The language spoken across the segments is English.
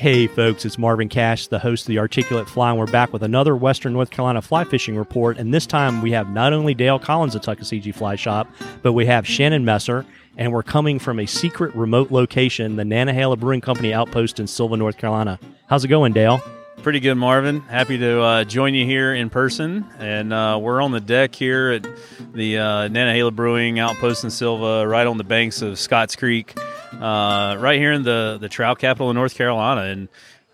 Hey, folks, it's Marvin Cash, the host of the Articulate Fly, and we're back with another Western North Carolina fly fishing report. And this time we have not only Dale Collins at Tuckaseegee Fly Shop, but we have Shannon Messer, and we're coming from a secret remote location, the Nantahala Brewing Company outpost in Sylva, North Carolina. How's it going, Dale? Pretty good, Marvin. Happy to uh, join you here in person. And uh, we're on the deck here at the uh, Nantahala Brewing Outpost in Sylva, right on the banks of Scotts Creek, uh, right here in the, the trout capital of North Carolina. And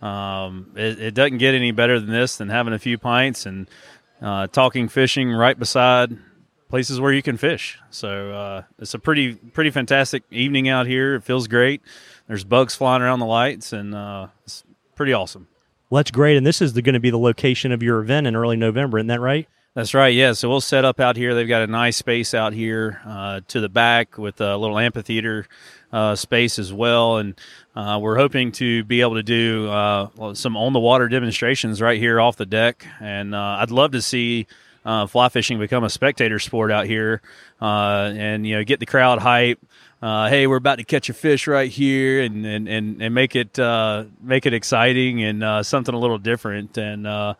um, it, it, doesn't get any better than this than having a few pints and uh, talking fishing right beside places where you can fish. So uh, it's a pretty pretty fantastic evening out here. It feels great. There's bugs flying around the lights, and uh, it's pretty awesome. Well, that's great. And this is going to be the location of your event in early November, isn't that right? That's right. Yeah. So we'll set up out here. They've got a nice space out here uh, to the back with a little amphitheater uh, space as well, and uh, we're hoping to be able to do uh, some on the water demonstrations right here off the deck. And uh, I'd love to see uh, fly fishing become a spectator sport out here, and you know get the crowd hype hey, we're about to catch a fish right here, and and and, and make it make it exciting and something a little different. And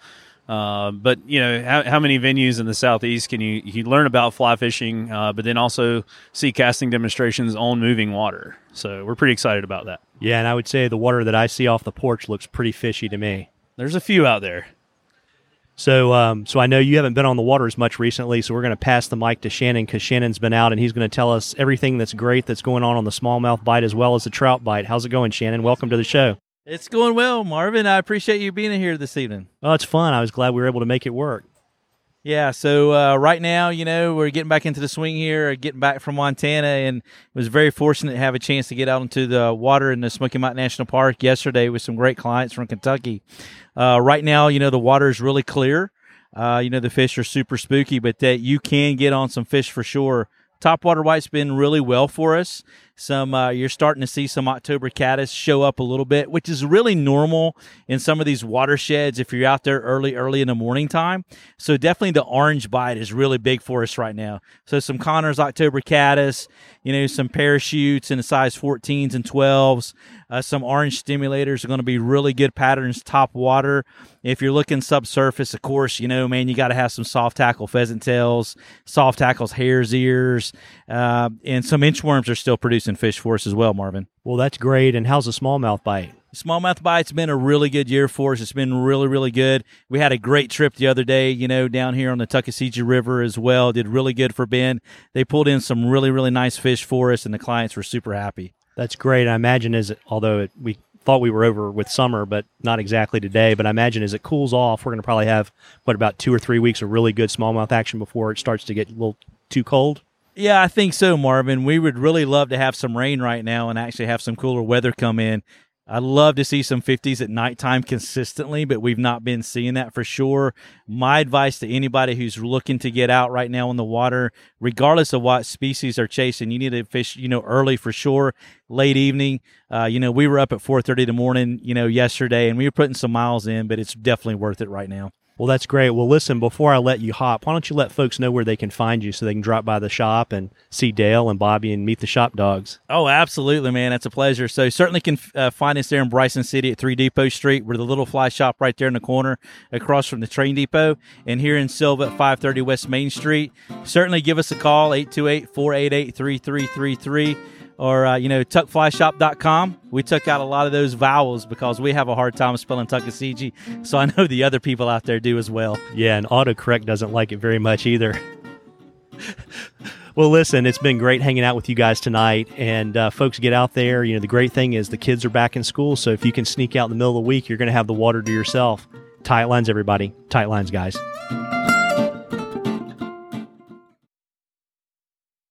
uh, but you know, how, how, many venues in the southeast can you you learn about fly fishing, uh, but then also see casting demonstrations on moving water? So we're pretty excited about that. Yeah, and I would say the water that I see off the porch looks pretty fishy to me. There's a few out there. So, um, so I know you haven't been on the water as much recently, so we're going to pass the mic to Shannon because Shannon's been out and he's going to tell us everything that's great that's going on on the smallmouth bite as well as the trout bite. How's it going, Shannon? Welcome to the show. It's going well, Marvin. I appreciate you being here this evening. Oh, it's fun. I was glad we were able to make it work. Yeah, so uh, right now, you know, we're getting back into the swing here, getting back from Montana, and was very fortunate to have a chance to get out into the water in the Smoky Mountain National Park yesterday with some great clients from Kentucky. Uh, right now, you know, the water is really clear. Uh, you know, the fish are super spooky, but that you can get on some fish for sure. Topwater white's been really well for us some uh, you're starting to see some October caddis show up a little bit, which is really normal in some of these watersheds if you're out there early, early in the morning time. So definitely the orange bite is really big for us right now. So some Connor's October caddis, you know, some parachutes in the size 14s and 12s, uh, some orange stimulators are going to be really good patterns top water. If you're looking subsurface, of course, you know, man, you got to have some soft tackle pheasant tails, soft tackles hare's ears, uh, and some inchworms are still producing fish for us as well, Marvin. Well, that's great. And how's the smallmouth bite? Smallmouth bite's been a really good year for us. It's been really, really good. We had a great trip the other day, you know, down here on the Tuckasegee River as well. Did really good for Ben. They pulled in some really, really nice fish for us, and the clients were super happy. That's great. I imagine as although it, we thought we were over with summer, but not exactly today. But I imagine as it cools off, we're going to probably have what about two or three weeks of really good smallmouth action before it starts to get a little too cold. Yeah, I think so, Marvin. We would really love to have some rain right now and actually have some cooler weather come in. I'd love to see some 50s at nighttime consistently, but we've not been seeing that for sure. My advice to anybody who's looking to get out right now in the water, regardless of what species they're chasing, you need to fish, you know, early for sure, late evening. Uh, you know, we were up at 4:30 in the morning, you know, yesterday, and we were putting some miles in, but it's definitely worth it right now. Well, that's great. Well, listen, before I let you hop, why don't you let folks know where they can find you so they can drop by the shop and see Dale and Bobby and meet the shop dogs? Oh, absolutely, man. That's a pleasure. So, certainly can uh, find us there in Bryson City at 3 Depot Street. We're the little fly shop right there in the corner across from the train depot. And here in Sylva at 530 West Main Street. Certainly give us a call, 828 488 3333 or uh, you know tuckflyshop.com we took out a lot of those vowels because we have a hard time spelling tuckasegee. So i know the other people out there do as well. Yeah and autocorrect doesn't like it very much either. Well listen it's been great hanging out with you guys tonight. And uh, folks get out there. You know the great thing is the kids are back in school. So if you can sneak out in the middle of the week you're going to have the water to yourself. Tight lines everybody. Tight lines guys